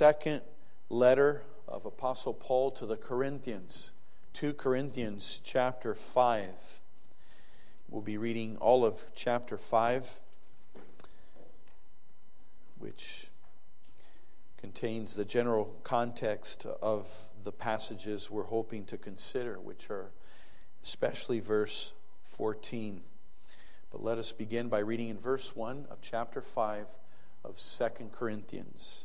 second letter of Apostle Paul to the Corinthians, 2 Corinthians chapter 5. We'll be reading all of chapter 5, which contains the general context of the passages we're hoping to consider, which are especially verse 14. But let us begin by reading in verse 1 of chapter 5 of 2 Corinthians.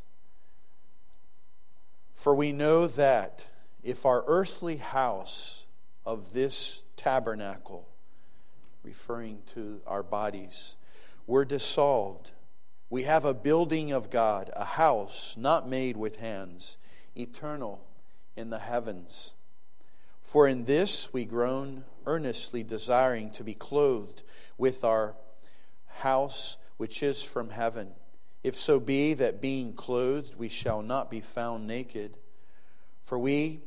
For we know that if our earthly house of this tabernacle, referring to our bodies, were dissolved, we have a building of God, a house not made with hands, eternal in the heavens. For in this we groan earnestly, desiring to be clothed with our house which is from heaven. If so be that being clothed we shall not be found naked. For we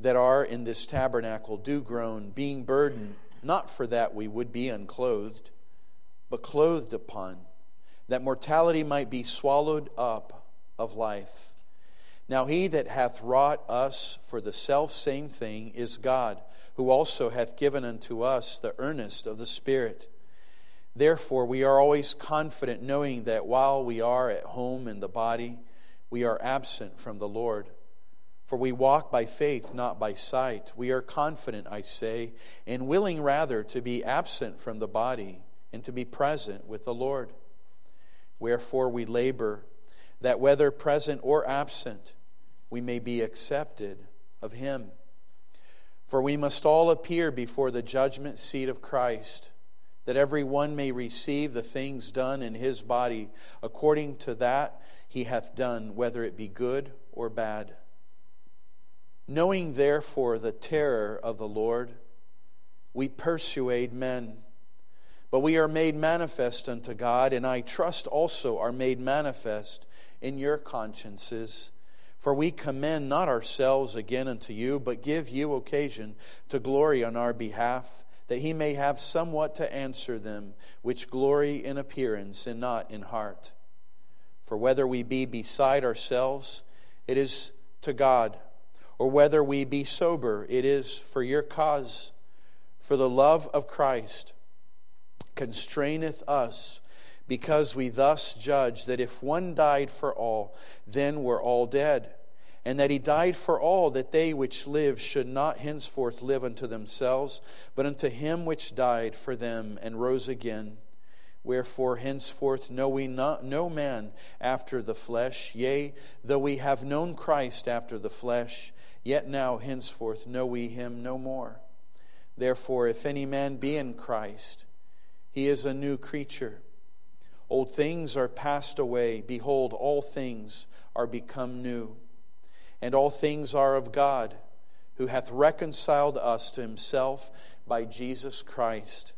that are in this tabernacle do groan, being burdened, not for that we would be unclothed, but clothed upon, that mortality might be swallowed up of life. Now he that hath wrought us for the self same thing is God, who also hath given unto us the earnest of the Spirit. Therefore we are always confident, knowing that while we are at home in the body, we are absent from the Lord. For we walk by faith, not by sight. We are confident, I say, and willing rather to be absent from the body and to be present with the Lord. Wherefore we labor, that whether present or absent, we may be accepted of him. For we must all appear before the judgment seat of Christ, that every one may receive the things done in his body according to that he hath done, whether it be good or bad. Knowing therefore the terror of the Lord, we persuade men. But we are made manifest unto God, and I trust also are made manifest in your consciences. For we commend not ourselves again unto you, but give you occasion to glory on our behalf, that he may have somewhat to answer them which glory in appearance and not in heart. For whether we be beside ourselves, it is to God, or whether we be sober, it is for your cause. For the love of Christ constraineth us because we thus judge that if one died for all, then were all dead. And that he died for all, that they which live should not henceforth live unto themselves, but unto him which died for them and rose again. Wherefore, henceforth know we not, no man after the flesh. Yea, though we have known Christ after the flesh, yet now henceforth know we him no more. Therefore, if any man be in Christ, he is a new creature. Old things are passed away. Behold, all things are become new. And all things are of God, who hath reconciled us to himself by Jesus Christ,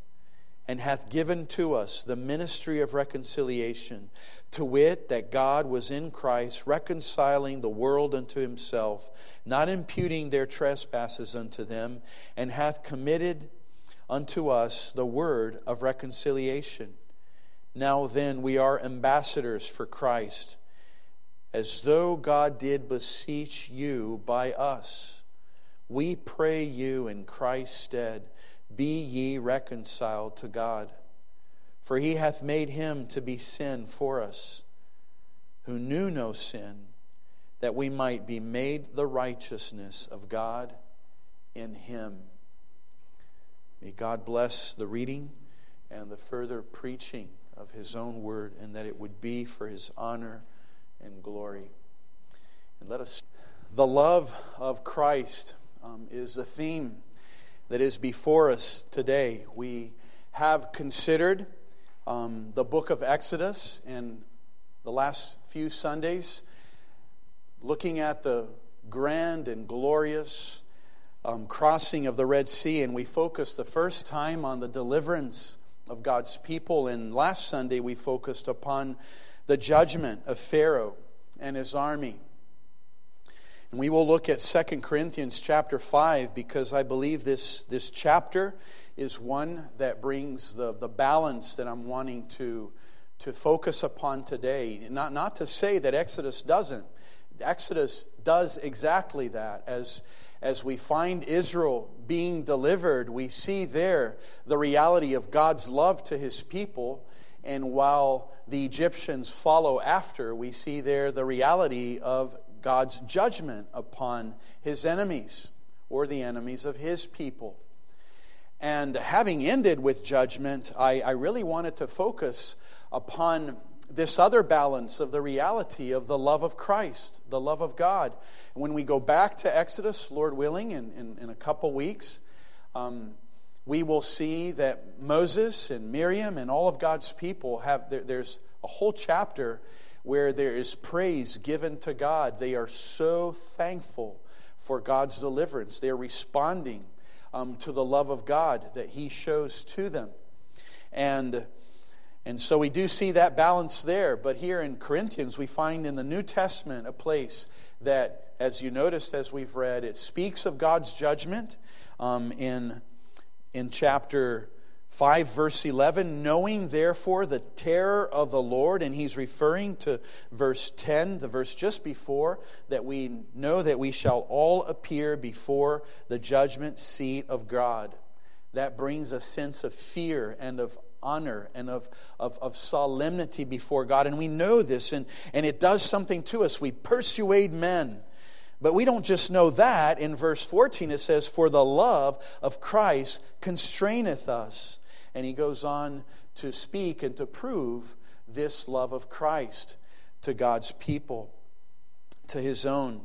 and hath given to us the ministry of reconciliation, to wit, that God was in Christ reconciling the world unto himself, not imputing their trespasses unto them, and hath committed unto us the word of reconciliation. Now then, we are ambassadors for Christ, as though God did beseech you by us. We pray you in Christ's stead, be ye reconciled to God. For he hath made him to be sin for us, who knew no sin, that we might be made the righteousness of God in him. May God bless the reading and the further preaching of his own word, and that it would be for his honor and glory. And let us, the love of Christ um, is the theme that is before us today. We have considered um, the book of Exodus in the last few Sundays, looking at the grand and glorious um, crossing of the Red Sea, and we focused the first time on the deliverance of God's people. And last Sunday, we focused upon the judgment of Pharaoh and his army. And we will look at 2 Corinthians chapter 5 because I believe this, this chapter is one that brings the, the balance that I'm wanting to, to focus upon today. Not, not to say that Exodus doesn't Exodus does exactly that. As, as we find Israel being delivered, we see there the reality of God's love to his people. And while the Egyptians follow after, we see there the reality of God's judgment upon his enemies or the enemies of his people. And having ended with judgment, I, I really wanted to focus upon this other balance of the reality of the love of Christ, the love of God. When we go back to Exodus, Lord willing, in, in, in a couple weeks, um, we will see that Moses and Miriam and all of God's people have, there, there's a whole chapter where there is praise given to God. They are so thankful for God's deliverance. They're responding um, to the love of God that He shows to them. And, and so we do see that balance there. But here in Corinthians, we find in the New Testament a place that, as you noticed as we've read, it speaks of God's judgment um, in, in chapter 5, verse 11, knowing therefore the terror of the Lord, and he's referring to verse 10, the verse just before, that we know that we shall all appear before the judgment seat of God. That brings a sense of fear and of honor and of, of, of solemnity before God. And we know this, and, and it does something to us. We persuade men. But we don't just know that. In verse 14, it says, For the love of Christ constraineth us. And he goes on to speak and to prove this love of Christ to God's people, to his own.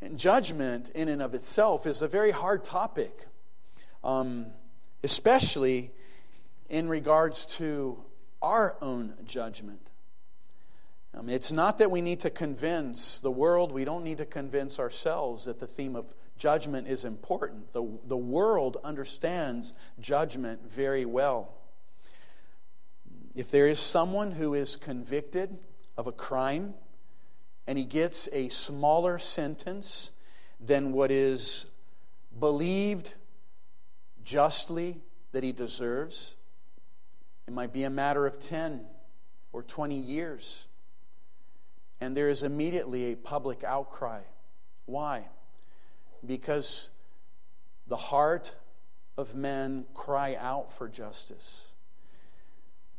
And judgment, in and of itself, is a very hard topic, um, especially in regards to our own judgment. Um, it's not that we need to convince the world, we don't need to convince ourselves that the theme of judgment is important. The, the world understands judgment very well. If there is someone who is convicted of a crime and he gets a smaller sentence than what is believed justly that he deserves, it might be a matter of 10 or 20 years. And there is immediately a public outcry. Why? because the heart of men cry out for justice.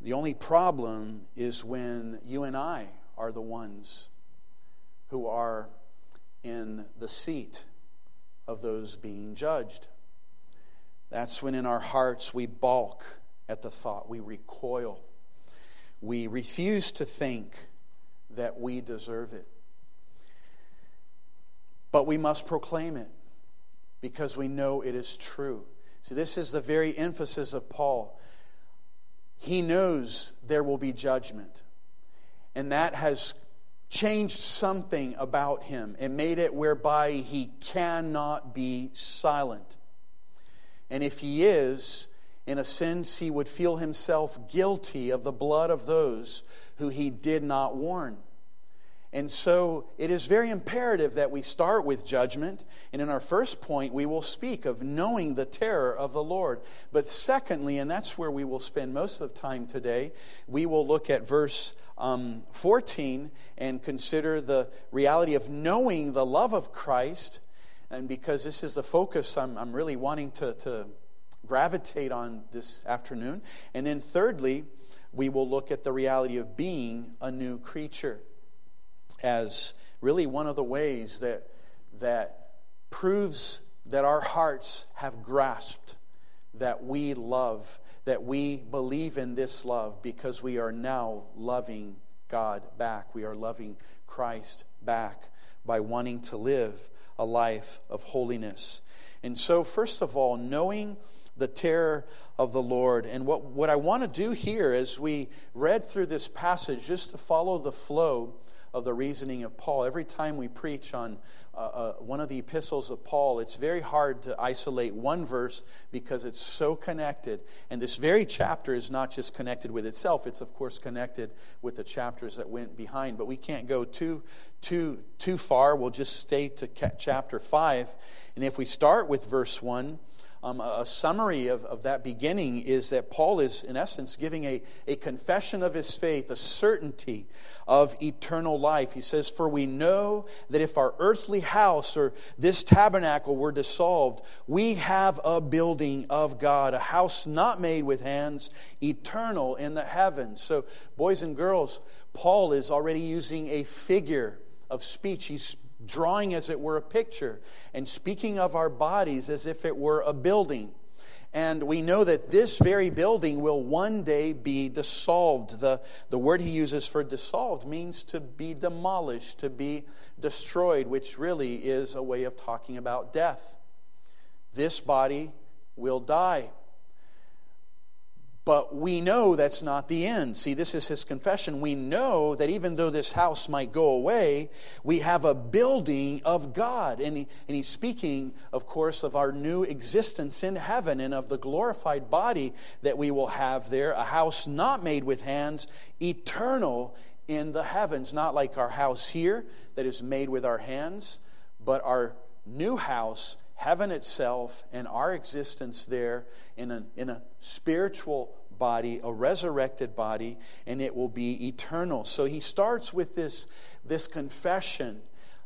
The only problem is when you and I are the ones who are in the seat of those being judged. That's when in our hearts we balk at the thought, we recoil, we refuse to think that we deserve it. But we must proclaim it because we know it is true. See, this is the very emphasis of Paul. He knows there will be judgment, and that has changed something about him and made it whereby he cannot be silent. And if he is, in a sense, he would feel himself guilty of the blood of those who he did not warn. And so it is very imperative that we start with judgment. And in our first point, we will speak of knowing the terror of the Lord. But secondly, and that's where we will spend most of the time today, we will look at verse um, 14 and consider the reality of knowing the love of Christ. And because this is the focus I'm, I'm really wanting to, to gravitate on this afternoon. And then thirdly, we will look at the reality of being a new creature as really one of the ways that, that proves that our hearts have grasped that we love, that we believe in this love because we are now loving God back. We are loving Christ back by wanting to live a life of holiness. And so, first of all, knowing the terror of the Lord. And what, what I want to do here as we read through this passage, just to follow the flow, of the reasoning of Paul. Every time we preach on uh, uh, one of the epistles of Paul, it's very hard to isolate one verse because it's so connected. And this very chapter is not just connected with itself, it's, of course, connected with the chapters that went behind. But we can't go too, too, too far. We'll just stay to chapter 5. And if we start with verse 1, um, a, summary of, of that beginning is that Paul is, in essence, giving a, a confession of his faith, a certainty of eternal life. He says, For we know that if our earthly house or this tabernacle were dissolved, we have a building of God, a house not made with hands, eternal in the heavens. So, boys and girls, Paul is already using a figure of speech. He's drawing, as it were, a picture and speaking of our bodies as if it were a building. And we know that this very building will one day be dissolved. The, the word he uses for dissolved means to be demolished, to be destroyed, which really is a way of talking about death. This body will die. But we know that's not the end. See, this is his confession. We know that even though this house might go away, we have a building of God. And, he, and he's speaking, of course, of our new existence in heaven and of the glorified body that we will have there, a house not made with hands, eternal in the heavens. Not like our house here that is made with our hands, but our new house heaven itself and our existence there in a, in a spiritual body, a resurrected body, and it will be eternal. So he starts with this, this confession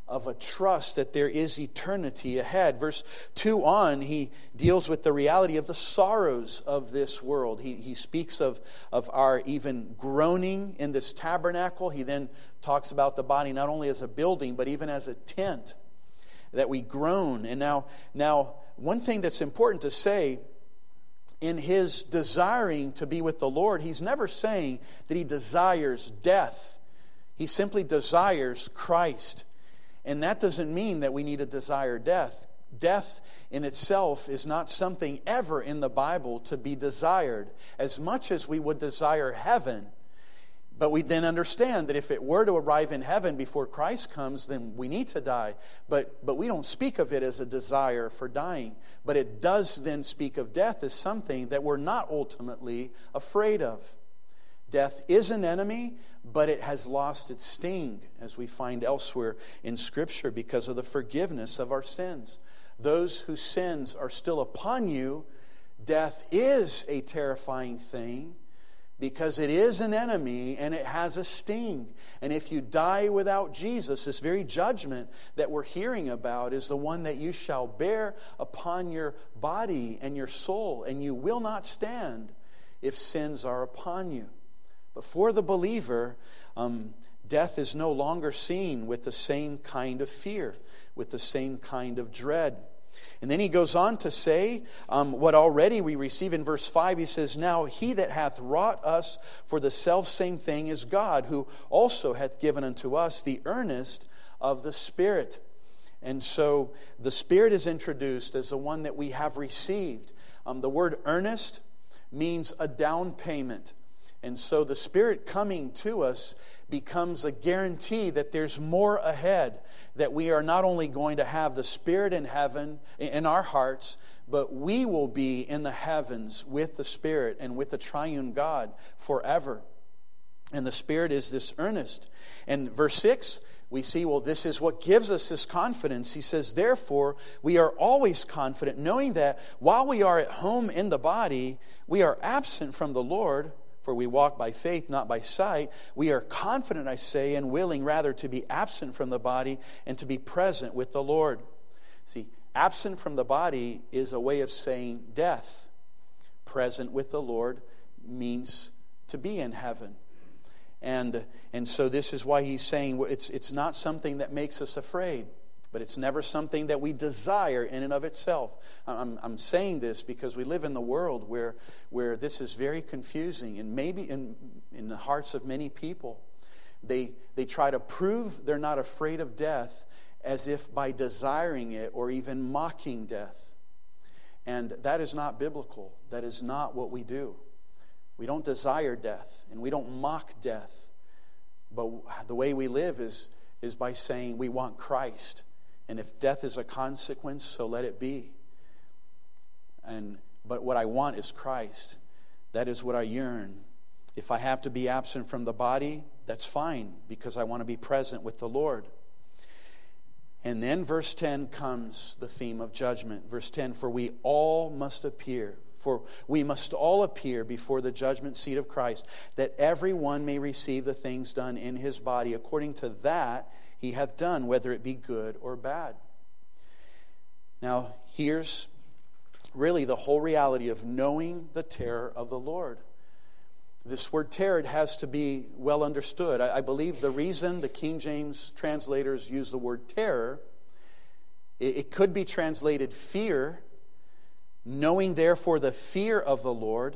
of a trust that there is eternity ahead. Verse 2 on, he deals with the reality of the sorrows of this world. He, he speaks of, of our even groaning in this tabernacle. He then talks about the body not only as a building, but even as a tent that we groan. And now, now one thing that's important to say in his desiring to be with the Lord, he's never saying that he desires death. He simply desires Christ. And that doesn't mean that we need to desire death. Death in itself is not something ever in the Bible to be desired. As much as we would desire heaven, but we then understand that if it were to arrive in heaven before Christ comes, then we need to die. But, but we don't speak of it as a desire for dying. But it does then speak of death as something that we're not ultimately afraid of. Death is an enemy, but it has lost its sting, as we find elsewhere in Scripture, because of the forgiveness of our sins. Those whose sins are still upon you, death is a terrifying thing because it is an enemy and it has a sting. And if you die without Jesus, this very judgment that we're hearing about is the one that you shall bear upon your body and your soul, and you will not stand if sins are upon you. But for the believer, um, death is no longer seen with the same kind of fear, with the same kind of dread. And then he goes on to say um, what already we receive in verse 5. He says, Now he that hath wrought us for the self same thing is God, who also hath given unto us the earnest of the Spirit. And so the Spirit is introduced as the one that we have received. Um, the word earnest means a down payment. And so the Spirit coming to us becomes a guarantee that there's more ahead, that we are not only going to have the Spirit in heaven, in our hearts, but we will be in the heavens with the Spirit and with the triune God forever. And the Spirit is this earnest. And verse 6, we see, well, this is what gives us this confidence. He says, Therefore, we are always confident, knowing that while we are at home in the body, we are absent from the Lord for we walk by faith, not by sight. We are confident, I say, and willing rather to be absent from the body and to be present with the Lord. See, absent from the body is a way of saying death. Present with the Lord means to be in heaven. And, and so this is why he's saying it's, it's not something that makes us afraid but it's never something that we desire in and of itself. I'm, I'm saying this because we live in the world where, where this is very confusing, and maybe in, in the hearts of many people, they, they try to prove they're not afraid of death as if by desiring it or even mocking death. And that is not biblical. That is not what we do. We don't desire death and we don't mock death. But the way we live is, is by saying we want Christ and if death is a consequence, so let it be. And but what I want is Christ. That is what I yearn. If I have to be absent from the body, that's fine because I want to be present with the Lord. And then verse 10 comes the theme of judgment. Verse 10 For we all must appear, for we must all appear before the judgment seat of Christ, that every one may receive the things done in his body according to that he hath done, whether it be good or bad. Now, here's really the whole reality of knowing the terror of the Lord. This word terror has to be well understood. I, I, believe the reason the King James translators use the word terror, it, it could be translated fear, knowing therefore the fear of the Lord.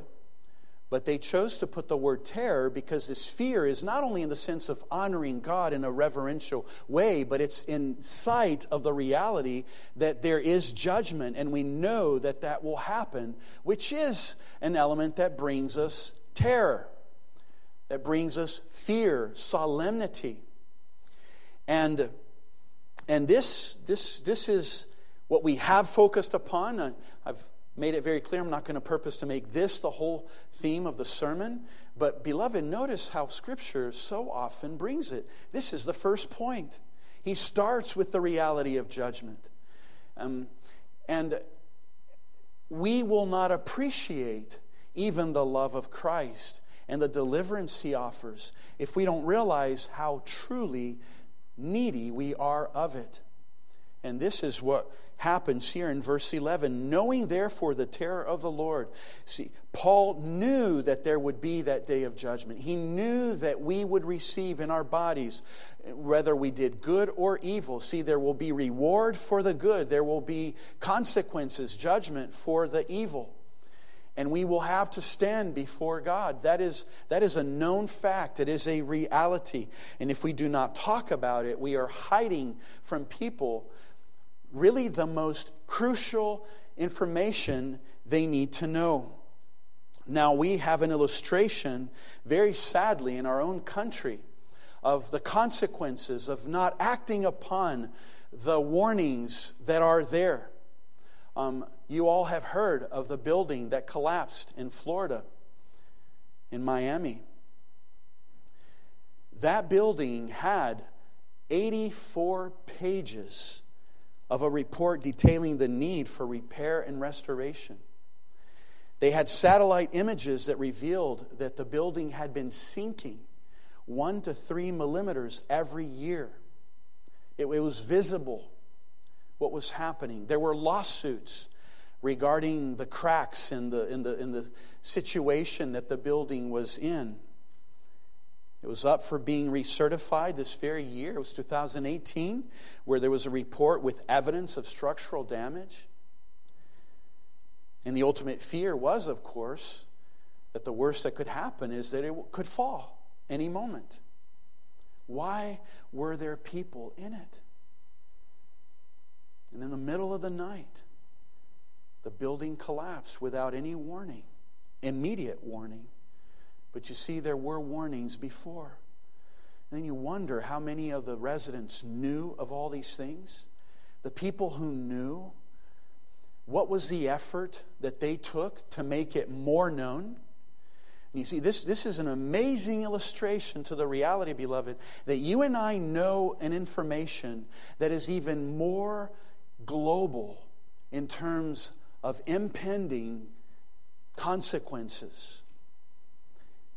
But they chose to put the word terror because this fear is not only in the sense of honoring God in a reverential way, but it's in sight of the reality that there is judgment, and we know that that will happen, which is an element that brings us terror, that brings us fear, solemnity. And, and this, this, this is what we have focused upon. I've made it very clear I'm not going to purpose to make this the whole theme of the sermon. But, beloved, notice how Scripture so often brings it. This is the first point. He starts with the reality of judgment. Um, and we will not appreciate even the love of Christ and the deliverance he offers if we don't realize how truly needy we are of it. And this is what happens here in verse 11 knowing therefore the terror of the Lord. See, Paul knew that there would be that day of judgment. He knew that we would receive in our bodies, whether we did good or evil. See, there will be reward for the good, there will be consequences, judgment for the evil and we will have to stand before God. That is, that is a known fact, it is a reality. And if we do not talk about it, we are hiding from people really the most crucial information they need to know. Now, we have an illustration, very sadly, in our own country of the consequences of not acting upon the warnings that are there. Um, you all have heard of the building that collapsed in Florida, in Miami. That building had 84 pages of a report detailing the need for repair and restoration. They had satellite images that revealed that the building had been sinking one to three millimeters every year. It, it was visible what was happening. There were lawsuits regarding the cracks in the, in the, in the situation that the building was in. It was up for being recertified this very year. It was 2018, where there was a report with evidence of structural damage. And the ultimate fear was, of course, that the worst that could happen is that it could fall any moment. Why were there people in it? And in the middle of the night, the building collapsed without any warning, immediate warning. But you see, there were warnings before. Then you wonder how many of the residents knew of all these things. The people who knew, what was the effort that they took to make it more known? And you see, this, this is an amazing illustration to the reality, beloved, that you and I know an information that is even more global in terms of impending consequences.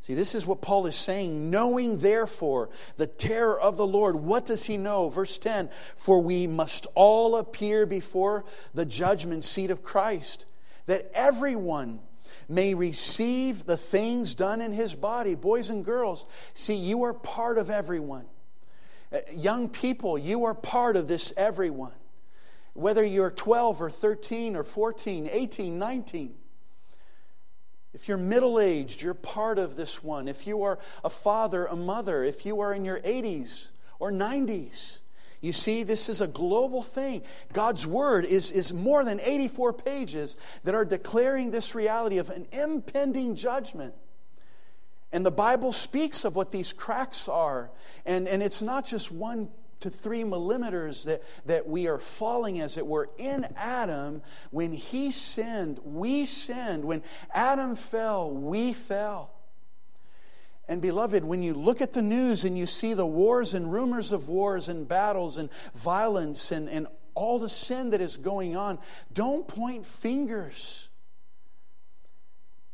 See, this is what Paul is saying. Knowing, therefore, the terror of the Lord. What does he know? Verse 10 For we must all appear before the judgment seat of Christ, that everyone may receive the things done in his body. Boys and girls, see, you are part of everyone. Uh, young people, you are part of this everyone whether you're 12 or 13 or 14, 18, 19. If you're middle aged, you're part of this one. If you are a father, a mother, if you are in your 80s or 90s, you see, this is a global thing. God's word is, is more than 84 pages that are declaring this reality of an impending judgment. And the Bible speaks of what these cracks are. And, and it's not just one to three millimeters that, that we are falling, as it were, in Adam. When he sinned, we sinned. When Adam fell, we fell. And beloved, when you look at the news and you see the wars and rumors of wars and battles and violence and, and all the sin that is going on, don't point fingers.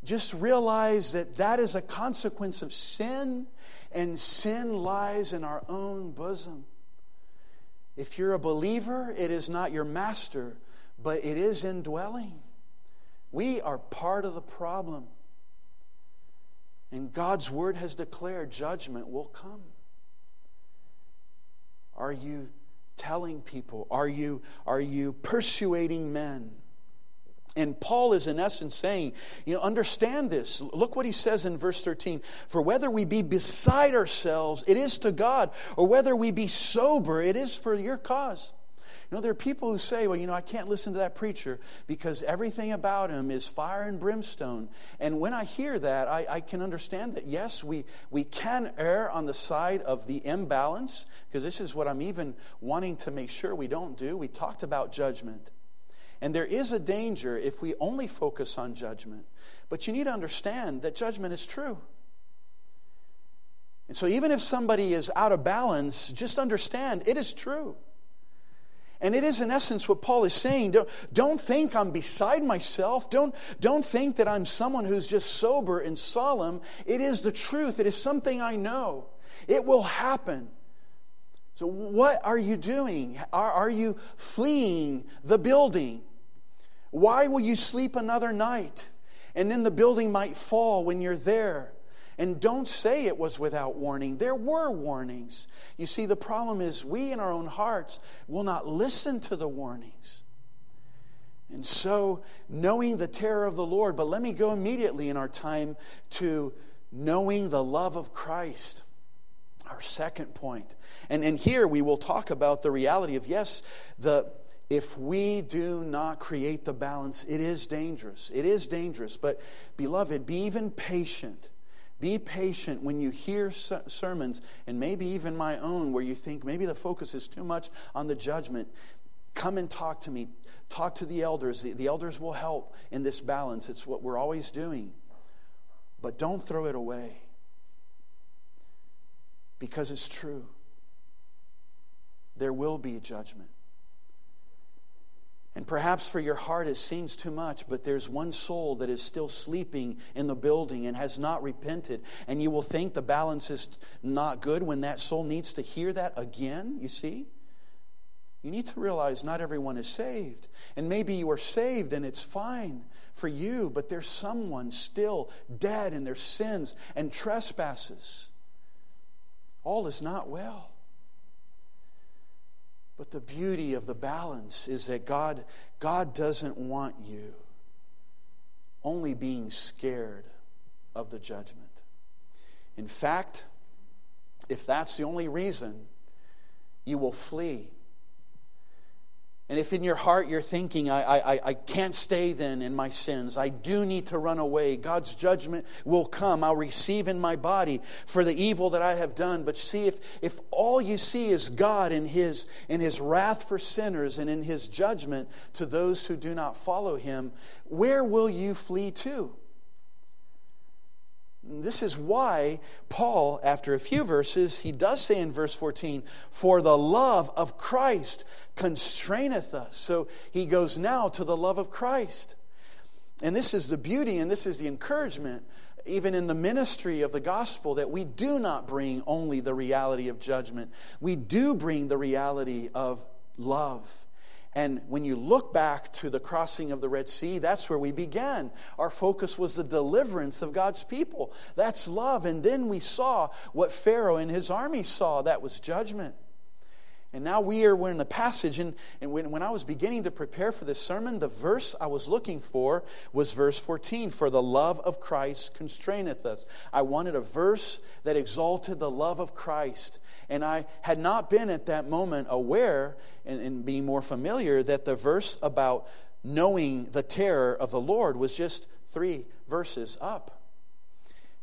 Just realize that that is a consequence of sin, and sin lies in our own bosom. If you're a believer, it is not your master, but it is indwelling. We are part of the problem. And God's word has declared judgment will come. Are you telling people? Are you, are you persuading men? And Paul is in essence saying, you know, understand this. Look what he says in verse 13. For whether we be beside ourselves, it is to God, or whether we be sober, it is for your cause. You know, there are people who say, well, you know, I can't listen to that preacher because everything about him is fire and brimstone. And when I hear that, I, I can understand that, yes, we, we can err on the side of the imbalance, because this is what I'm even wanting to make sure we don't do. We talked about judgment. And there is a danger if we only focus on judgment. But you need to understand that judgment is true. And so, even if somebody is out of balance, just understand it is true. And it is, in essence, what Paul is saying. Don't, don't think I'm beside myself. Don't, don't think that I'm someone who's just sober and solemn. It is the truth, it is something I know. It will happen. So, what are you doing? Are, are you fleeing the building? Why will you sleep another night? And then the building might fall when you're there. And don't say it was without warning. There were warnings. You see, the problem is we in our own hearts will not listen to the warnings. And so, knowing the terror of the Lord, but let me go immediately in our time to knowing the love of Christ. Our second point. And, and here we will talk about the reality of yes, the if we do not create the balance, it is dangerous. It is dangerous. But, beloved, be even patient. Be patient when you hear sermons, and maybe even my own, where you think maybe the focus is too much on the judgment. Come and talk to me. Talk to the elders. The, the elders will help in this balance. It's what we're always doing. But don't throw it away because it's true. There will be judgment. And perhaps for your heart it seems too much, but there's one soul that is still sleeping in the building and has not repented. And you will think the balance is not good when that soul needs to hear that again, you see? You need to realize not everyone is saved. And maybe you are saved and it's fine for you, but there's someone still dead in their sins and trespasses. All is not well. But the beauty of the balance is that God, God doesn't want you only being scared of the judgment. In fact, if that's the only reason, you will flee and if in your heart you're thinking, I, I, I can't stay then in my sins, I do need to run away, God's judgment will come. I'll receive in my body for the evil that I have done. But see, if, if all you see is God in his, in his wrath for sinners and in his judgment to those who do not follow him, where will you flee to? This is why Paul, after a few verses, he does say in verse 14, For the love of Christ constraineth us. So he goes now to the love of Christ. And this is the beauty and this is the encouragement, even in the ministry of the gospel, that we do not bring only the reality of judgment, we do bring the reality of love. And when you look back to the crossing of the Red Sea, that's where we began. Our focus was the deliverance of God's people. That's love. And then we saw what Pharaoh and his army saw that was judgment. And now we are we're in the passage, and, and when, when I was beginning to prepare for this sermon, the verse I was looking for was verse 14 For the love of Christ constraineth us. I wanted a verse that exalted the love of Christ. And I had not been at that moment aware and, and being more familiar that the verse about knowing the terror of the Lord was just three verses up.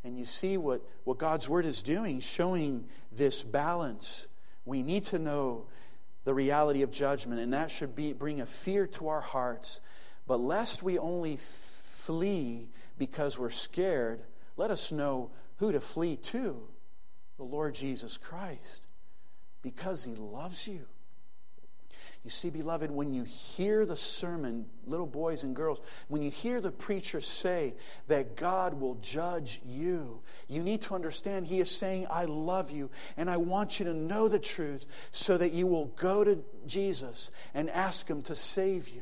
And you see what, what God's word is doing, showing this balance we need to know the reality of judgment, and that should be, bring a fear to our hearts. But lest we only flee because we're scared, let us know Who to flee to? The Lord Jesus Christ. Because he loves you. You see, beloved, when you hear the sermon, little boys and girls, when you hear the preacher say that God will judge you, you need to understand he is saying, I love you and I want you to know the truth so that you will go to Jesus and ask him to save you.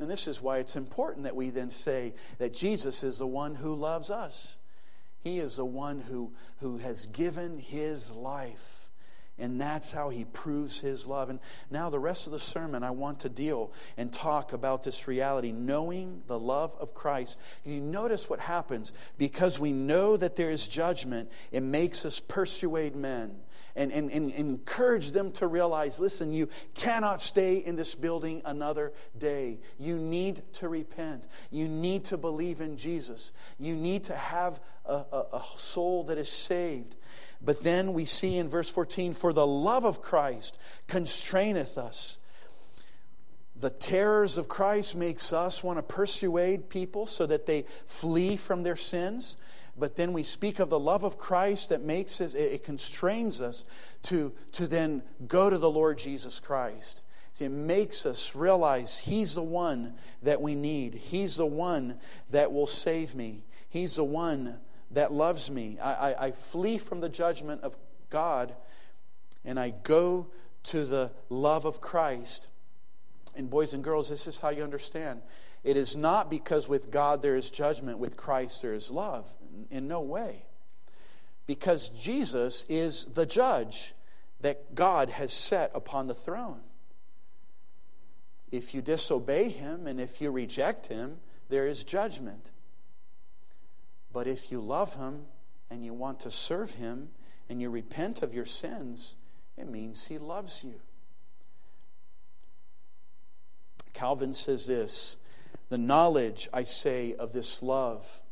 And this is why it's important that we then say that Jesus is the one who loves us. He is the one who, who has given his life and that's how he proves his love. And now, the rest of the sermon, I want to deal and talk about this reality, knowing the love of Christ. You notice what happens. Because we know that there is judgment, it makes us persuade men. And, and, and, encourage them to realize listen, you cannot stay in this building another day. You need to repent. You need to believe in Jesus. You need to have a, a, a soul that is saved. But then we see in verse 14, for the love of Christ constraineth us. The terrors of Christ makes us want to persuade people so that they flee from their sins. But then we speak of the love of Christ that makes us, it constrains us to, to then go to the Lord Jesus Christ. See, it makes us realize He's the one that we need. He's the one that will save me. He's the one that loves me. I, I, I flee from the judgment of God and I go to the love of Christ. And, boys and girls, this is how you understand. It is not because with God there is judgment, with Christ there is love. In no way. Because Jesus is the judge that God has set upon the throne. If you disobey him and if you reject him, there is judgment. But if you love Him and you want to serve Him and you repent of your sins, it means He loves you. Calvin says this The knowledge, I say, of this love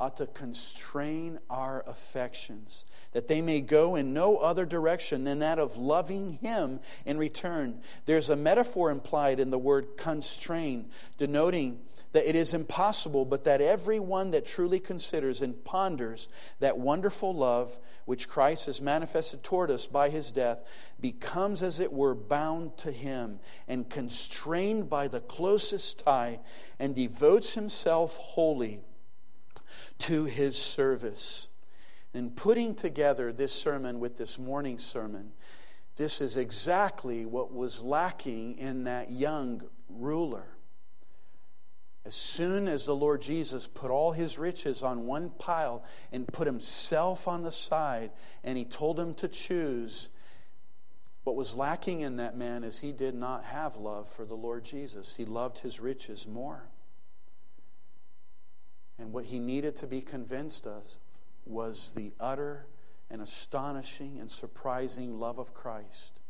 ought to constrain our affections, that they may go in no other direction than that of loving Him in return. There's a metaphor implied in the word constrain, denoting that it is impossible, but that everyone that truly considers and ponders that wonderful love which Christ has manifested toward us by his death becomes, as it were, bound to him and constrained by the closest tie and devotes himself wholly to his service. In putting together this sermon with this morning sermon, this is exactly what was lacking in that young ruler. As soon as the Lord Jesus put all his riches on one pile and put himself on the side, and he told him to choose, what was lacking in that man is he did not have love for the Lord Jesus. He loved his riches more. And what he needed to be convinced of was the utter and astonishing and surprising love of Christ.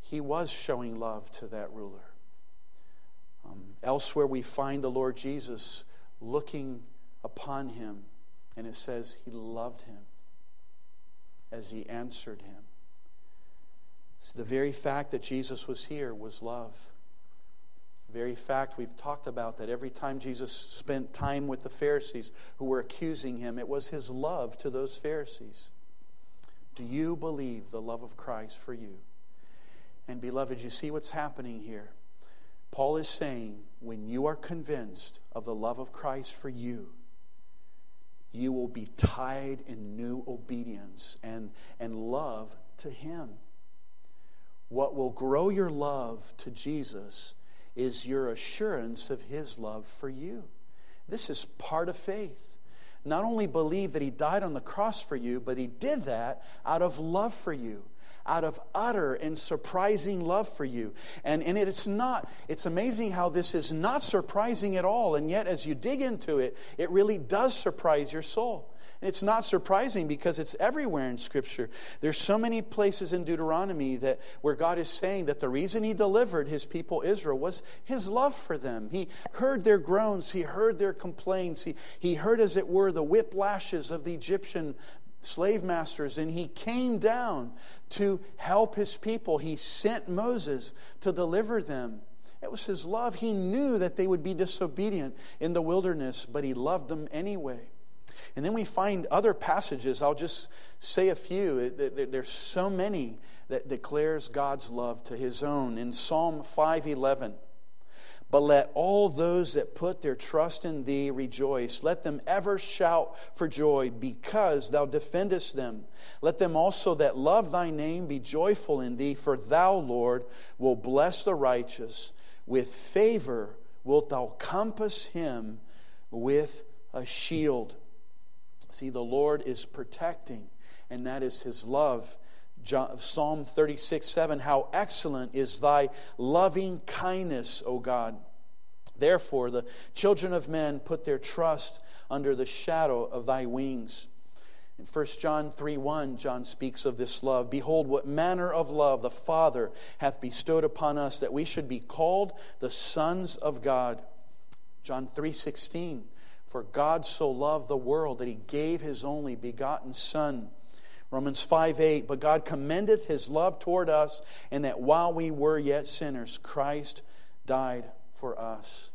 He was showing love to that ruler. Um, elsewhere, we find the Lord Jesus looking upon him, and it says he loved him as he answered him. So the very fact that Jesus was here was love. The very fact we've talked about that every time Jesus spent time with the Pharisees who were accusing him, it was his love to those Pharisees. Do you believe the love of Christ for you? And beloved, you see what's happening here. Paul is saying when you are convinced of the love of Christ for you, you will be tied in new obedience and, and love to Him. What will grow your love to Jesus is your assurance of His love for you. This is part of faith. Not only believe that He died on the cross for you, but He did that out of love for you out of utter and surprising love for you. And, and it's not, it's amazing how this is not surprising at all. And yet, as you dig into it, it really does surprise your soul. And it's not surprising because it's everywhere in Scripture. There's so many places in Deuteronomy that where God is saying that the reason He delivered His people Israel was His love for them. He heard their groans, He heard their complaints, He, he heard, as it were, the whiplashes of the Egyptian slave masters, and he came down to help his people. He sent Moses to deliver them. It was his love. He knew that they would be disobedient in the wilderness, but he loved them anyway. And then we find other passages. I'll just say a few. There's so many that declares God's love to his own. In Psalm 511, but let all those that put their trust in thee rejoice. Let them ever shout for joy because thou defendest them. Let them also that love thy name be joyful in thee, for thou, Lord, will bless the righteous. With favor wilt thou compass him with a shield. See, the Lord is protecting, and that is his love. Psalm 36 7 How excellent is thy loving kindness, O God. Therefore, the children of men put their trust under the shadow of thy wings. In 1 John 3 1, John speaks of this love. Behold, what manner of love the Father hath bestowed upon us, that we should be called the sons of God. John 3 16, for God so loved the world that he gave his only begotten Son. Romans 5 8, but God commendeth his love toward us, and that while we were yet sinners, Christ died for us.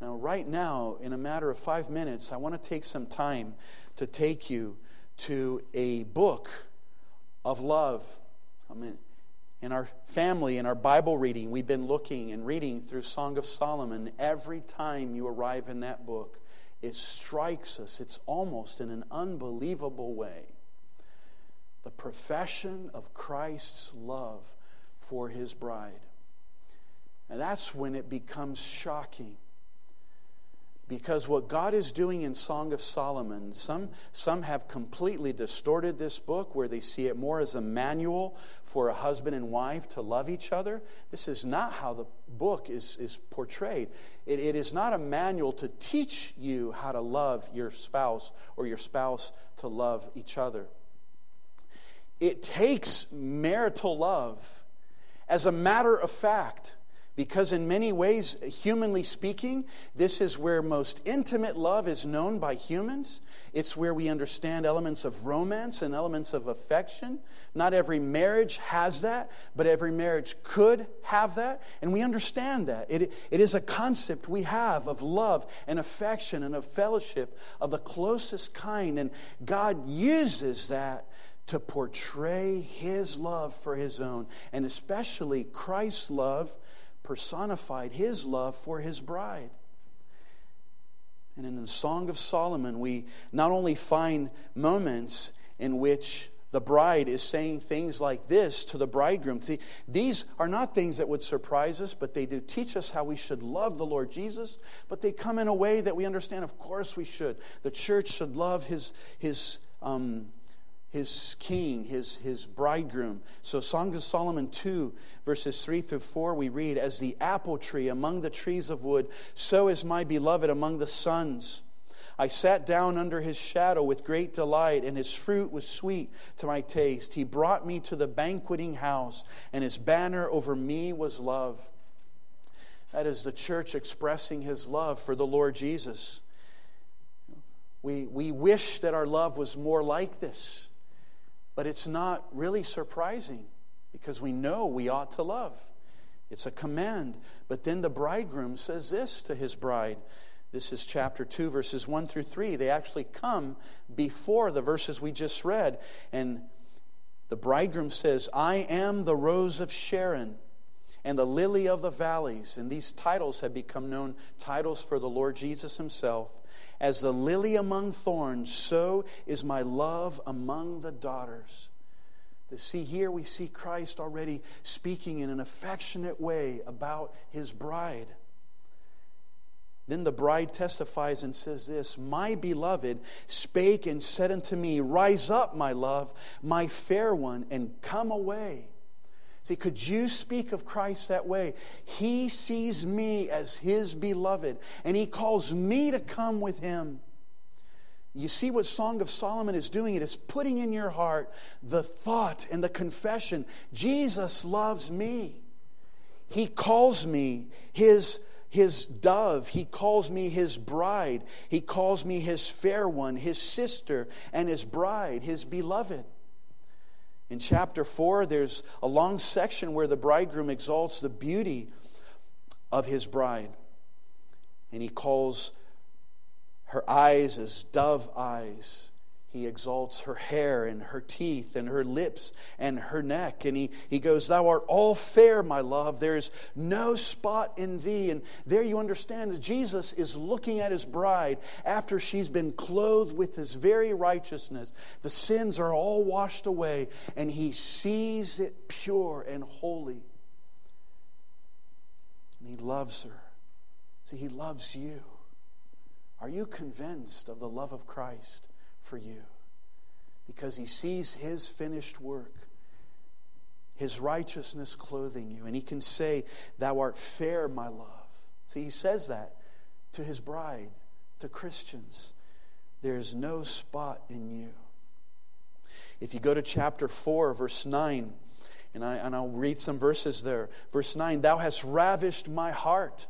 Now, right now, in a matter of five minutes, I want to take some time to take you to a book of love. I mean, in our family, in our Bible reading, we've been looking and reading through Song of Solomon. Every time you arrive in that book, it strikes us. It's almost in an unbelievable way. The profession of Christ's love for his bride. And that's when it becomes shocking because what God is doing in Song of Solomon, some, some have completely distorted this book where they see it more as a manual for a husband and wife to love each other. This is not how the book is, is portrayed. It, it is not a manual to teach you how to love your spouse or your spouse to love each other. It takes marital love as a matter of fact because, in many ways, humanly speaking, this is where most intimate love is known by humans. It's where we understand elements of romance and elements of affection. Not every marriage has that, but every marriage could have that. And we understand that. It, it is a concept we have of love and affection and of fellowship of the closest kind. And God uses that to portray His love for His own, and especially Christ's love personified his love for his bride. And in the Song of Solomon, we not only find moments in which the bride is saying things like this to the bridegroom. See, these are not things that would surprise us, but they do teach us how we should love the Lord Jesus. But they come in a way that we understand, of course, we should. The church should love his, his um, his king, his, his bridegroom. So, Song of Solomon 2, verses 3 through 4, we read, As the apple tree among the trees of wood, so is my beloved among the sons. I sat down under his shadow with great delight, and his fruit was sweet to my taste. He brought me to the banqueting house, and his banner over me was love. That is the church expressing his love for the Lord Jesus. We, we wish that our love was more like this. But it's not really surprising because we know we ought to love. It's a command. But then the bridegroom says this to his bride. This is chapter 2, verses 1 through 3. They actually come before the verses we just read. And the bridegroom says, I am the rose of Sharon and the lily of the valleys. And these titles have become known titles for the Lord Jesus himself. As the lily among thorns, so is my love among the daughters. To see here, we see Christ already speaking in an affectionate way about his bride. Then the bride testifies and says this My beloved spake and said unto me, Rise up, my love, my fair one, and come away. See, could you speak of Christ that way? He sees me as his beloved, and he calls me to come with him. You see what Song of Solomon is doing? It is putting in your heart the thought and the confession Jesus loves me. He calls me his, his dove. He calls me his bride. He calls me his fair one, his sister, and his bride, his beloved. In chapter 4, there's a long section where the bridegroom exalts the beauty of his bride. And he calls her eyes as dove eyes. He exalts her hair and her teeth and her lips and her neck. And he, he goes, Thou art all fair, my love. There is no spot in thee. And there you understand that Jesus is looking at his bride after she's been clothed with his very righteousness. The sins are all washed away, and he sees it pure and holy. And he loves her. See, he loves you. Are you convinced of the love of Christ? For you because he sees his finished work, his righteousness clothing you. And he can say, Thou art fair, my love. See, he says that to his bride, to Christians. There is no spot in you. If you go to chapter 4, verse 9, and, I, and I'll read some verses there. Verse 9, Thou hast ravished my heart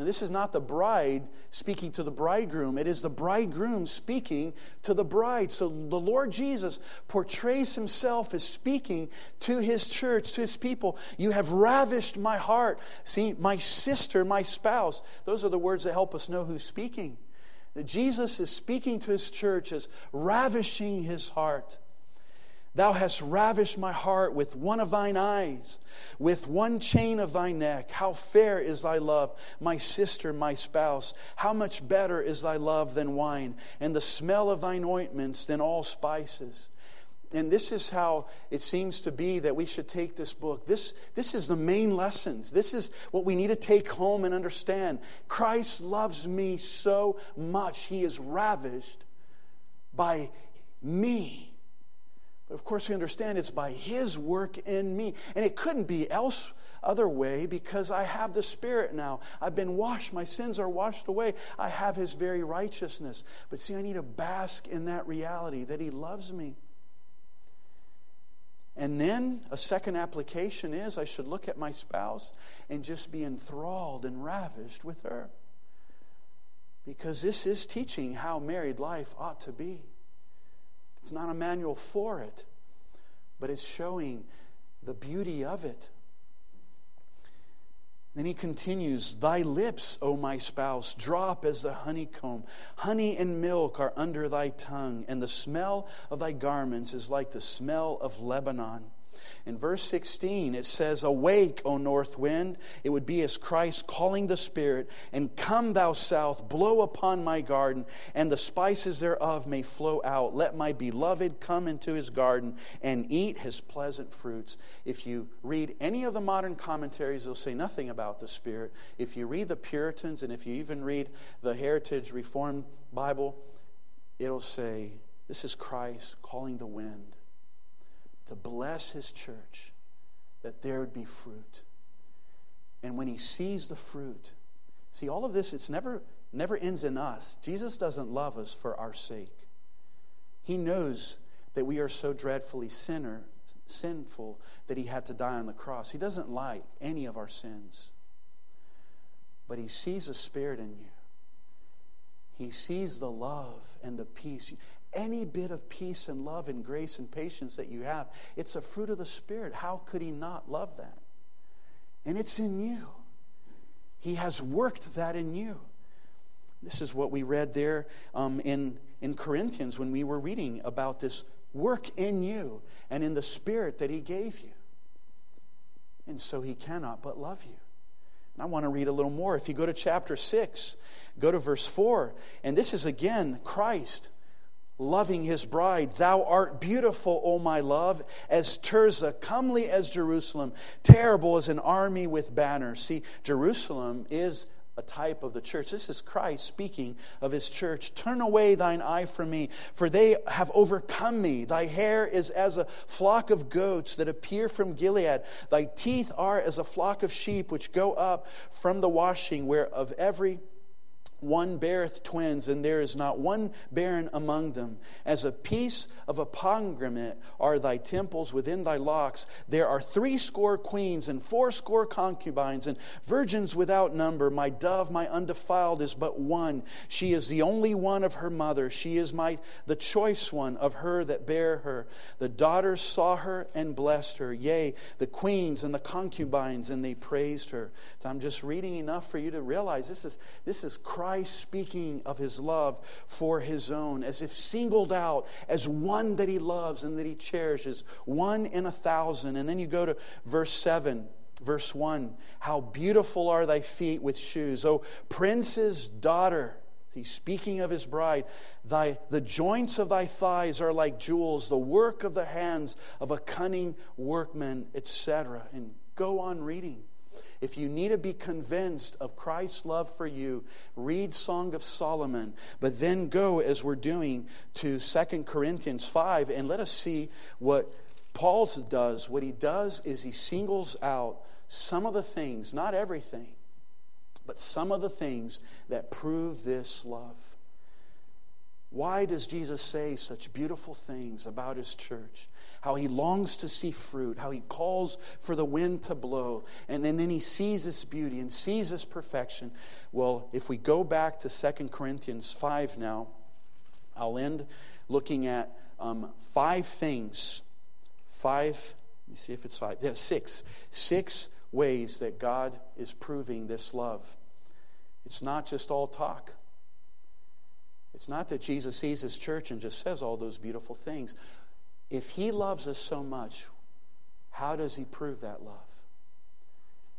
and this is not the bride speaking to the bridegroom, it is the bridegroom speaking to the bride. So the Lord Jesus portrays himself as speaking to his church, to his people. You have ravished my heart. See, my sister, my spouse. Those are the words that help us know who's speaking. Jesus is speaking to his church as ravishing his heart. Thou hast ravished my heart with one of thine eyes, with one chain of thy neck. How fair is thy love, my sister, my spouse. How much better is thy love than wine, and the smell of thine ointments than all spices. And this is how it seems to be that we should take this book. This, this is the main lessons. This is what we need to take home and understand. Christ loves me so much, he is ravished by me. Of course, we understand it's by His work in me. And it couldn't be else other way because I have the Spirit now. I've been washed. My sins are washed away. I have His very righteousness. But see, I need to bask in that reality that He loves me. And then a second application is I should look at my spouse and just be enthralled and ravished with her. Because this is teaching how married life ought to be. It's not a manual for it, but it's showing the beauty of it. Then he continues, Thy lips, O my spouse, drop as the honeycomb. Honey and milk are under thy tongue, and the smell of thy garments is like the smell of Lebanon. In verse 16, it says, Awake, O north wind. It would be as Christ calling the Spirit, and come, thou south, blow upon my garden, and the spices thereof may flow out. Let my beloved come into his garden and eat his pleasant fruits. If you read any of the modern commentaries, they'll say nothing about the Spirit. If you read the Puritans, and if you even read the Heritage Reformed Bible, it'll say, This is Christ calling the wind to bless his church that there would be fruit. And when he sees the fruit, see all of this it's never never ends in us. Jesus doesn't love us for our sake. He knows that we are so dreadfully sinner sinful that he had to die on the cross. He doesn't like any of our sins. But he sees a spirit in you. He sees the love and the peace any bit of peace and love and grace and patience that you have, it's a fruit of the Spirit. How could He not love that? And it's in you. He has worked that in you. This is what we read there um, in, in Corinthians when we were reading about this work in you and in the Spirit that He gave you. And so He cannot but love you. And I want to read a little more. If you go to chapter 6, go to verse 4, and this is again Christ loving his bride. Thou art beautiful, O my love, as Tirzah, comely as Jerusalem, terrible as an army with banners. See, Jerusalem is a type of the church. This is Christ speaking of his church. Turn away thine eye from me, for they have overcome me. Thy hair is as a flock of goats that appear from Gilead. Thy teeth are as a flock of sheep which go up from the washing, where of every one beareth twins, and there is not one barren among them. As a piece of a pomegranate are thy temples within thy locks. There are threescore queens and fourscore concubines, and virgins without number. My dove, my undefiled, is but one. She is the only one of her mother. She is my the choice one of her that bare her. The daughters saw her and blessed her. Yea, the queens and the concubines, and they praised her. So I'm just reading enough for you to realize this is this is Christ Speaking of his love for his own, as if singled out as one that he loves and that he cherishes, one in a thousand. And then you go to verse 7. Verse 1 How beautiful are thy feet with shoes, O prince's daughter. He's speaking of his bride. Thy, the joints of thy thighs are like jewels, the work of the hands of a cunning workman, etc. And go on reading. If you need to be convinced of Christ's love for you, read Song of Solomon, but then go, as we're doing, to 2 Corinthians 5, and let us see what Paul does. What he does is he singles out some of the things, not everything, but some of the things that prove this love. Why does Jesus say such beautiful things about his church? How he longs to see fruit, how he calls for the wind to blow, and then, then he sees this beauty and sees this perfection. Well, if we go back to 2 Corinthians 5 now, I'll end looking at um, five things. Five, let me see if it's five. Yeah, six. Six ways that God is proving this love. It's not just all talk. It's not that Jesus sees his church and just says all those beautiful things. If he loves us so much, how does he prove that love?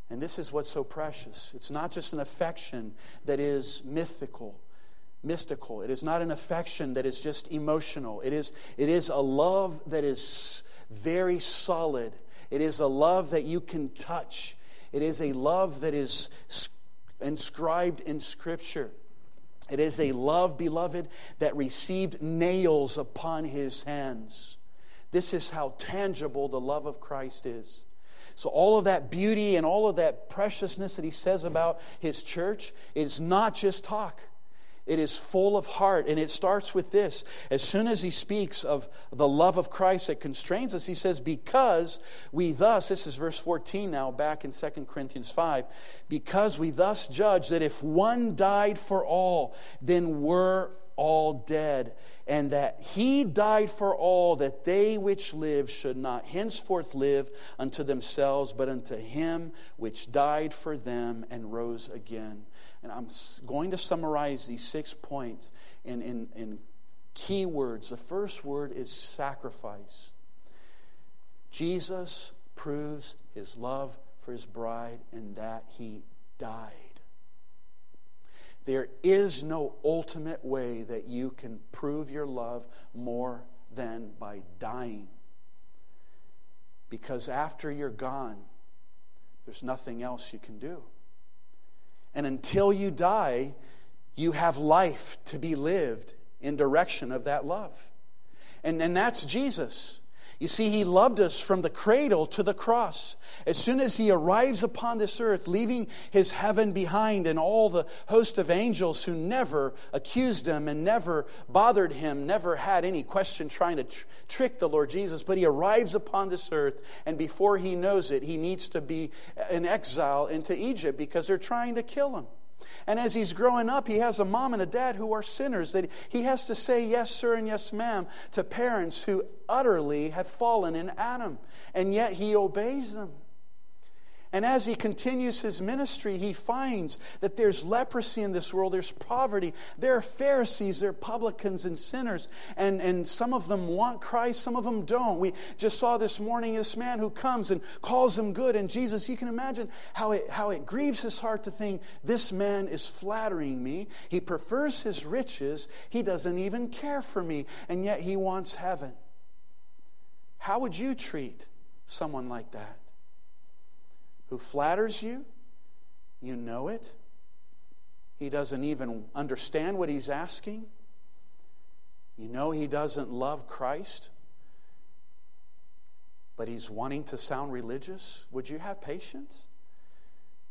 And this is what's so precious. It's not just an affection that is mythical, mystical. It is not an affection that is just emotional. It is, it is a love that is very solid it is a love that you can touch. It is a love that is inscribed in Scripture. It is a love, beloved, that received nails upon his hands. This is how tangible the love of Christ is. So, all of that beauty and all of that preciousness that he says about his church is not just talk. It is full of heart. And it starts with this. As soon as he speaks of the love of Christ that constrains us, he says, Because we thus, this is verse 14 now, back in 2 Corinthians 5, because we thus judge that if one died for all, then we're all dead. And that he died for all, that they which live should not henceforth live unto themselves, but unto him which died for them and rose again. And I'm going to summarize these six points in, in, in key words. The first word is sacrifice. Jesus proves his love for his bride in that he died. There is no ultimate way that you can prove your love more than by dying. Because after you're gone, there's nothing else you can do. And until you die, you have life to be lived in direction of that love. And, and that's Jesus. You see, he loved us from the cradle to the cross. As soon as he arrives upon this earth, leaving his heaven behind and all the host of angels who never accused him and never bothered him, never had any question trying to tr- trick the Lord Jesus, but he arrives upon this earth, and before he knows it, he needs to be uh, in exile into Egypt because they're trying to kill him. And as he's growing up, he has a mom and a dad who are sinners. That he has to say yes, sir, and yes, ma'am to parents who utterly have fallen in Adam. And yet he obeys them. And as he continues his ministry, he finds that there's leprosy in this world, there's poverty, there are Pharisees, there are publicans and sinners, and, and some of them want Christ, some of them don't. We just saw this morning this man who comes and calls him good, and Jesus, you can imagine how it, how it grieves his heart to think, this man is flattering me. He prefers his riches, he doesn't even care for me, and yet he wants heaven. How would you treat someone like that? Who flatters you. You know it. He doesn't even understand what he's asking. You know he doesn't love Christ, but he's wanting to sound religious. Would you have patience?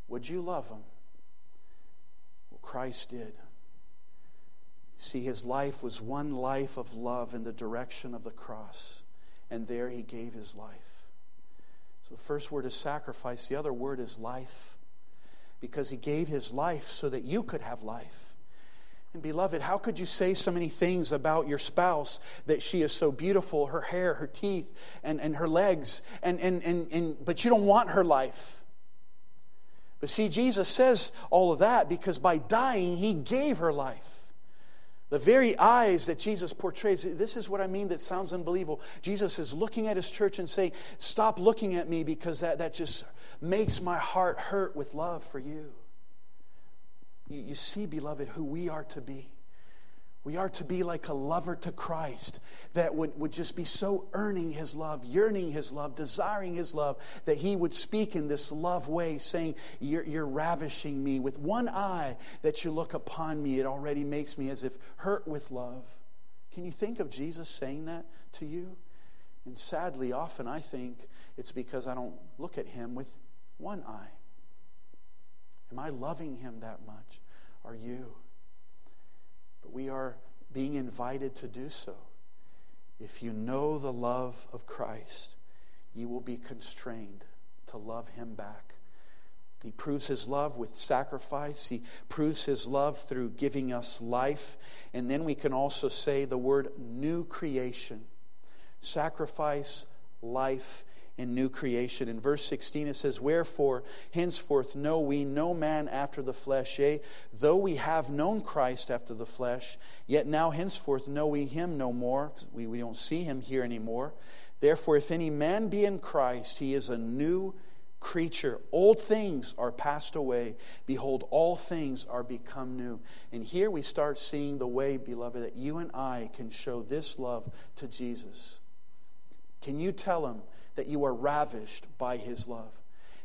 Would you love him? Well, Christ did. See, his life was one life of love in the direction of the cross, and there he gave his life. So the first word is sacrifice, the other word is life. Because he gave his life so that you could have life. And beloved, how could you say so many things about your spouse that she is so beautiful, her hair, her teeth, and, and her legs, and, and, and, and, but you don't want her life? But see, Jesus says all of that because by dying, he gave her life. The very eyes that Jesus portrays, this is what I mean that sounds unbelievable. Jesus is looking at his church and saying, Stop looking at me because that, that just makes my heart hurt with love for you. You, you see, beloved, who we are to be. We are to be like a lover to Christ that would, would just be so earning his love, yearning his love, desiring his love, that he would speak in this love way, saying, You're, you're ravishing me. With one eye that you look upon me, it already makes me as if hurt with love. Can you think of Jesus saying that to you? And sadly, often I think it's because I don't look at him with one eye. Am I loving him that much? Are you? We are being invited to do so. If you know the love of Christ, you will be constrained to love him back. He proves his love with sacrifice. He proves his love through giving us life. And then we can also say the word new creation sacrifice, life, in new creation. In verse 16, it says, Wherefore, henceforth know we no man after the flesh, yea, though we have known Christ after the flesh, yet now henceforth know we him no more. We, we don't see him here anymore. Therefore, if any man be in Christ, he is a new creature. Old things are passed away. Behold, all things are become new. And here we start seeing the way, beloved, that you and I can show this love to Jesus. Can you tell him that you are ravished by his love?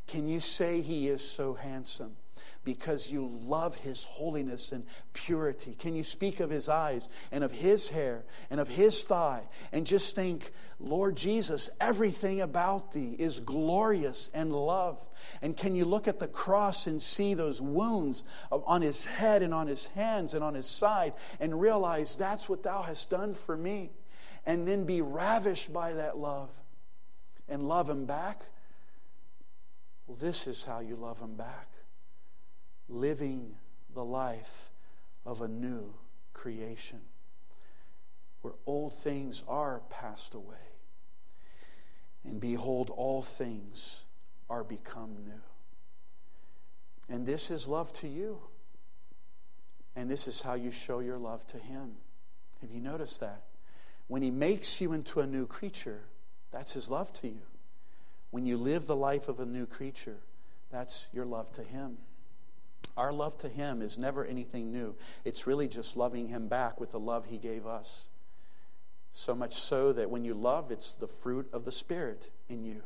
Can you say he is so handsome? because you love his holiness and purity? Can you speak of his eyes and of his hair and of his thigh and just think, Lord Jesus, everything about thee is glorious and love? And can you look at the cross and see those wounds on his head and on his hands and on his side and realize that's what thou hast done for me? And then be ravished by that love and love him back? Well, this is how you love him back living the life of a new creation where old things are passed away. And behold, all things are become new. And this is love to you. And this is how you show your love to Him. Have you noticed that? When He makes you into a new creature, that's His love to you. When you live the life of a new creature, that's your love to Him. Our love to Him is never anything new. It's really just loving Him back with the love He gave us. So much so that when you love, it's the fruit of the Spirit in you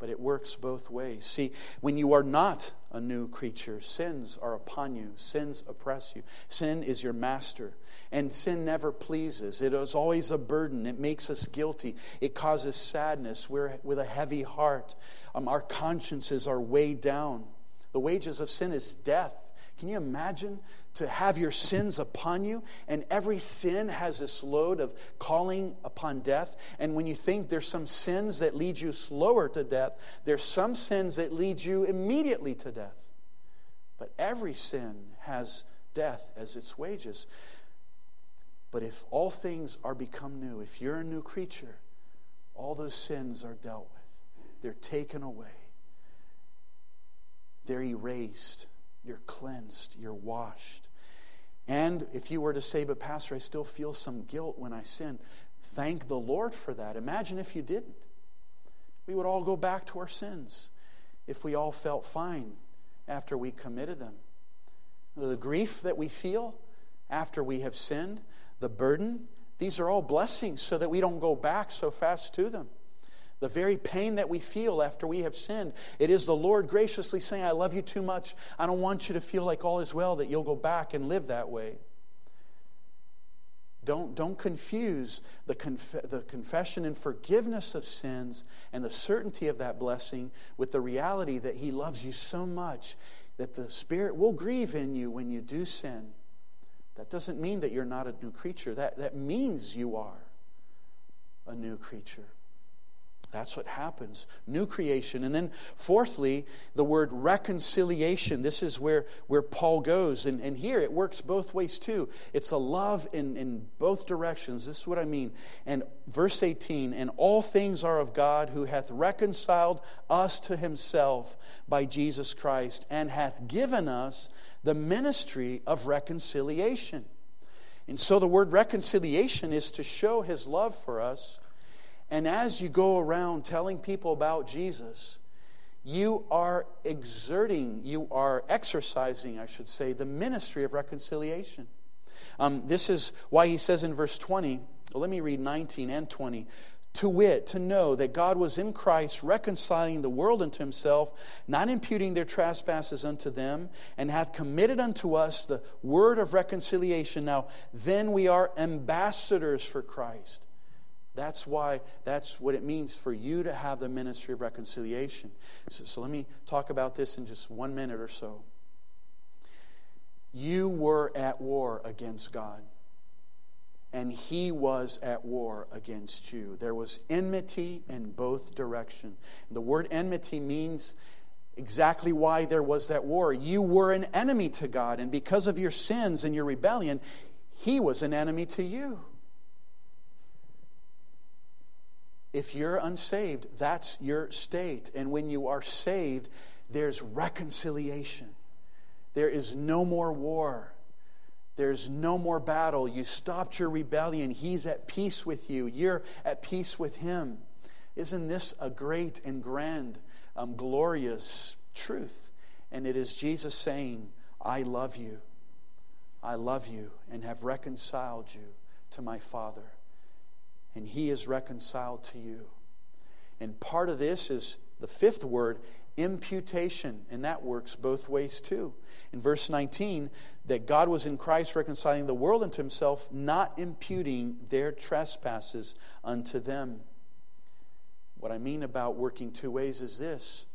but it works both ways. See, when you are not a new creature, sins are upon you, sins oppress you. Sin is your master, and sin never pleases. It is always a burden, it makes us guilty, it causes sadness. We're with a heavy heart, um, our consciences are weighed down. The wages of sin is death. Can you imagine to have your sins upon you? And every sin has this load of calling upon death. And when you think there's some sins that lead you slower to death, there's some sins that lead you immediately to death. But every sin has death as its wages. But if all things are become new, if you're a new creature, all those sins are dealt with. They're taken away. They're erased. You're cleansed, you're washed. And if you were to say, but Pastor, I still feel some guilt when I sin, thank the Lord for that. Imagine if you didn't. We would all go back to our sins if we all felt fine after we committed them. The grief that we feel after we have sinned, the burden, these are all blessings so that we don't go back so fast to them. The very pain that we feel after we have sinned, it is the Lord graciously saying, I love you too much. I don't want you to feel like all is well, that you'll go back and live that way. Don't, don't confuse the, conf- the confession and forgiveness of sins and the certainty of that blessing with the reality that He loves you so much that the Spirit will grieve in you when you do sin. That doesn't mean that you're not a new creature, that, that means you are a new creature. That's what happens. New creation. And then, fourthly, the word reconciliation. This is where, where Paul goes. And, and here it works both ways too. It's a love in, in both directions. This is what I mean. And verse 18 And all things are of God, who hath reconciled us to himself by Jesus Christ, and hath given us the ministry of reconciliation. And so the word reconciliation is to show his love for us and as you go around telling people about Jesus, you are exerting, you are exercising, I should say, the ministry of reconciliation. Um, this is why he says in verse 20, well, let me read 19 and 20. To wit, to know that God was in Christ reconciling the world unto himself, not imputing their trespasses unto them, and hath committed unto us the word of reconciliation. Now, then we are ambassadors for Christ that's why, that's what it means for you to have the ministry of reconciliation. So, so let me talk about this in just one minute or so. You were at war against God, and He was at war against you. There was enmity in both directions. The word enmity means exactly why there was that war. You were an enemy to God, and because of your sins and your rebellion, He was an enemy to you. If you're unsaved, that's your state. And when you are saved, there's reconciliation. There is no more war. There's no more battle. You stopped your rebellion. He's at peace with you. You're at peace with him. Isn't this a great and grand, um, glorious truth? And it is Jesus saying, I love you. I love you and have reconciled you to my Father and he is reconciled to you. And part of this is the fifth word, imputation, and that works both ways too. In verse 19, that God was in Christ reconciling the world unto himself, not imputing their trespasses unto them. What I mean about working two ways is this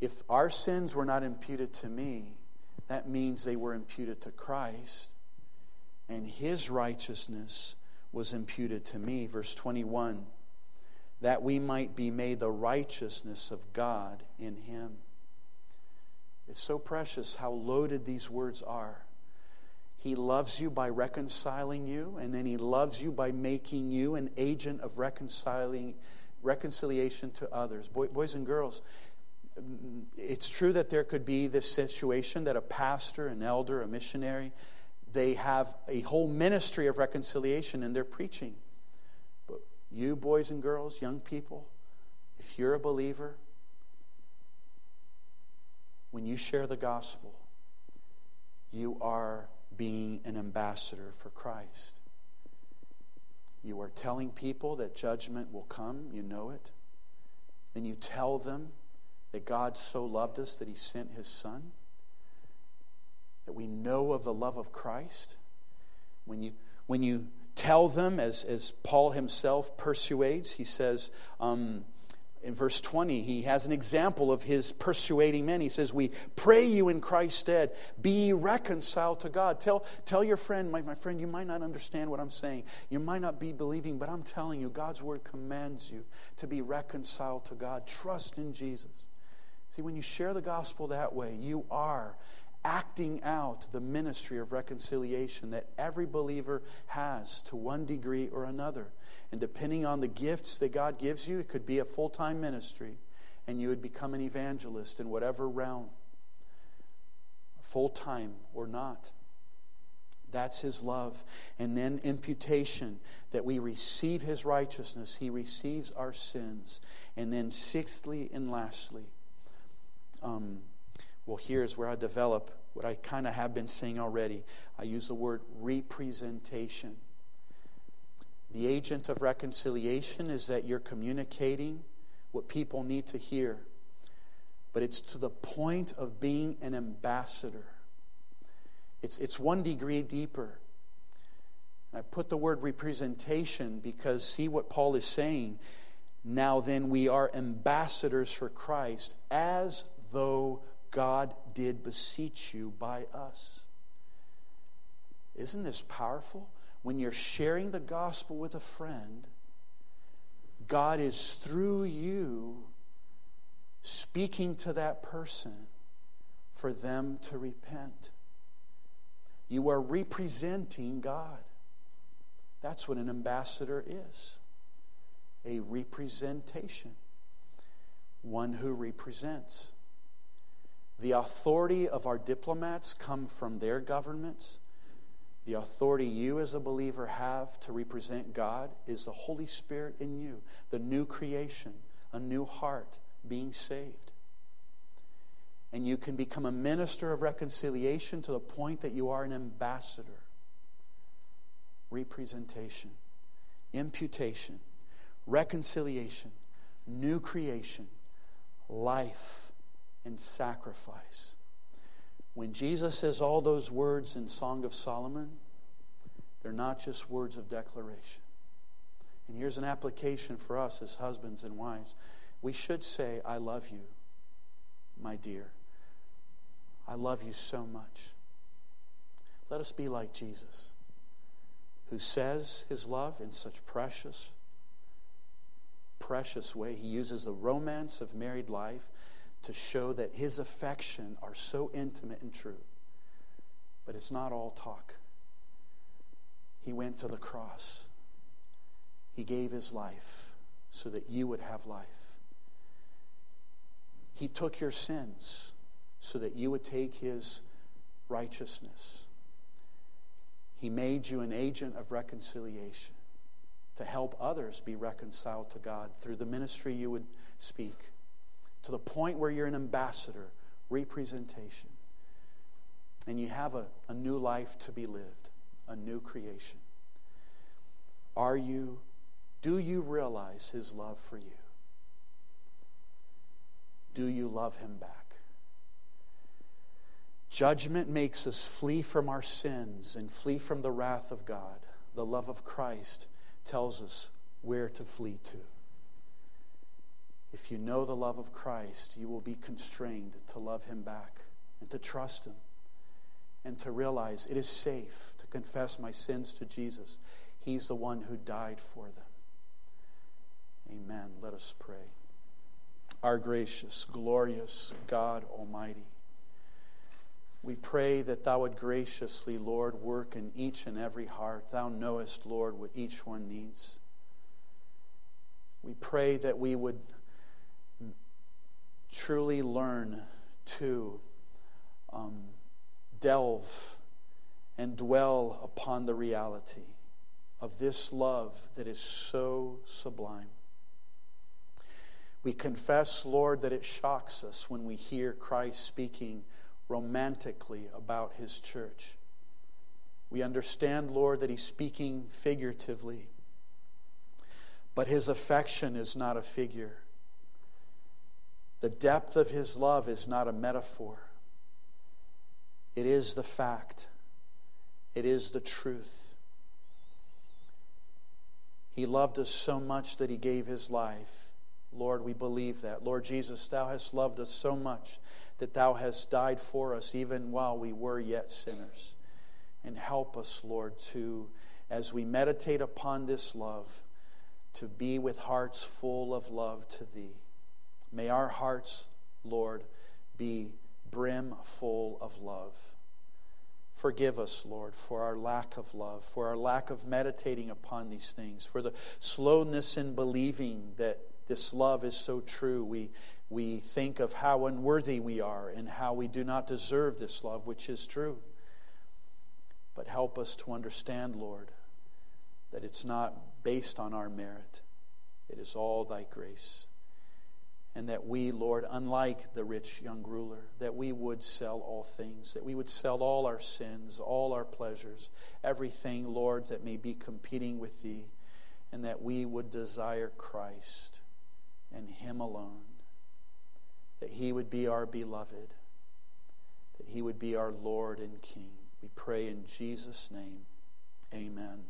if our sins were not imputed to me, that means they were imputed to Christ, and his righteousness was imputed to me. Verse 21 that we might be made the righteousness of God in him. It's so precious how loaded these words are. He loves you by reconciling you, and then He loves you by making you an agent of reconciling, reconciliation to others. Boy, boys and girls, it's true that there could be this situation that a pastor, an elder, a missionary, they have a whole ministry of reconciliation in their preaching. But you, boys and girls, young people, if you're a believer, when you share the gospel, you are being an ambassador for Christ. You are telling people that judgment will come, you know it. Then you tell them that God so loved us that he sent his son that we know of the love of Christ, when you, when you tell them, as, as Paul himself persuades, he says um, in verse 20, he has an example of his persuading men. He says, We pray you in Christ's stead, be reconciled to God. Tell, tell your friend, my, my friend, you might not understand what I'm saying. You might not be believing, but I'm telling you, God's word commands you to be reconciled to God. Trust in Jesus. See, when you share the gospel that way, you are acting out the ministry of reconciliation that every believer has to one degree or another. And depending on the gifts that God gives you, it could be a full time ministry, and you would become an evangelist in whatever realm, full time or not. That's his love. And then imputation, that we receive his righteousness, he receives our sins. And then, sixthly and lastly, um, well, here's where I develop what I kind of have been saying already. I use the word representation. The agent of reconciliation is that you're communicating what people need to hear, but it's to the point of being an ambassador. It's, it's one degree deeper. I put the word representation because see what Paul is saying. Now then, we are ambassadors for Christ as though God did beseech you by us. Isn't this powerful? When you're sharing the gospel with a friend, God is through you speaking to that person for them to repent. You are representing God. That's what an ambassador is a representation, one who represents. The authority of our diplomats come from their governments. The authority you as a believer have to represent God is the Holy Spirit in you, the new creation, a new heart being saved. And you can become a minister of reconciliation to the point that you are an ambassador. Representation, imputation, reconciliation, new creation, life, and sacrifice. When Jesus says all those words in Song of Solomon, they're not just words of declaration. And here's an application for us as husbands and wives. We should say, I love you, my dear. I love you so much. Let us be like Jesus, who says his love in such precious, precious way. He uses the romance of married life to show that his affection are so intimate and true. But it's not all talk. He went to the cross. He gave his life so that you would have life. He took your sins so that you would take his righteousness. He made you an agent of reconciliation to help others be reconciled to God through the ministry you would speak, to the point where you're an ambassador, representation, and you have a, a new life to be lived, a new creation. Are you, do you realize his love for you? Do you love him back? Judgment makes us flee from our sins and flee from the wrath of God. The love of Christ tells us where to flee to. If you know the love of Christ, you will be constrained to love him back and to trust him and to realize it is safe to confess my sins to Jesus. He's the one who died for them. Amen. Let us pray our gracious, glorious God Almighty. We pray that Thou would graciously, Lord, work in each and every heart. Thou knowest, Lord, what each one needs. We pray that we would truly learn to um, delve and dwell upon the reality of this love that is so sublime. We confess, Lord, that it shocks us when we hear Christ speaking romantically about his church. We understand, Lord, that he's speaking figuratively, but his affection is not a figure. The depth of his love is not a metaphor, it is the fact, it is the truth. He loved us so much that he gave his life. Lord, we believe that. Lord Jesus, Thou hast loved us so much that Thou hast died for us even while we were yet sinners. And help us, Lord, to, as we meditate upon this love, to be with hearts full of love to Thee. May our hearts, Lord, be brim full of love. Forgive us, Lord, for our lack of love, for our lack of meditating upon these things, for the slowness in believing that this love is so true. We, we think of how unworthy we are and how we do not deserve this love, which is true. But help us to understand, Lord, that it's not based on our merit, it is all thy grace. And that we, Lord, unlike the rich young ruler, that we would sell all things, that we would sell all our sins, all our pleasures, everything, Lord, that may be competing with thee, and that we would desire Christ and Him alone. That He would be our beloved, that He would be our Lord and King. We pray in Jesus' name. Amen.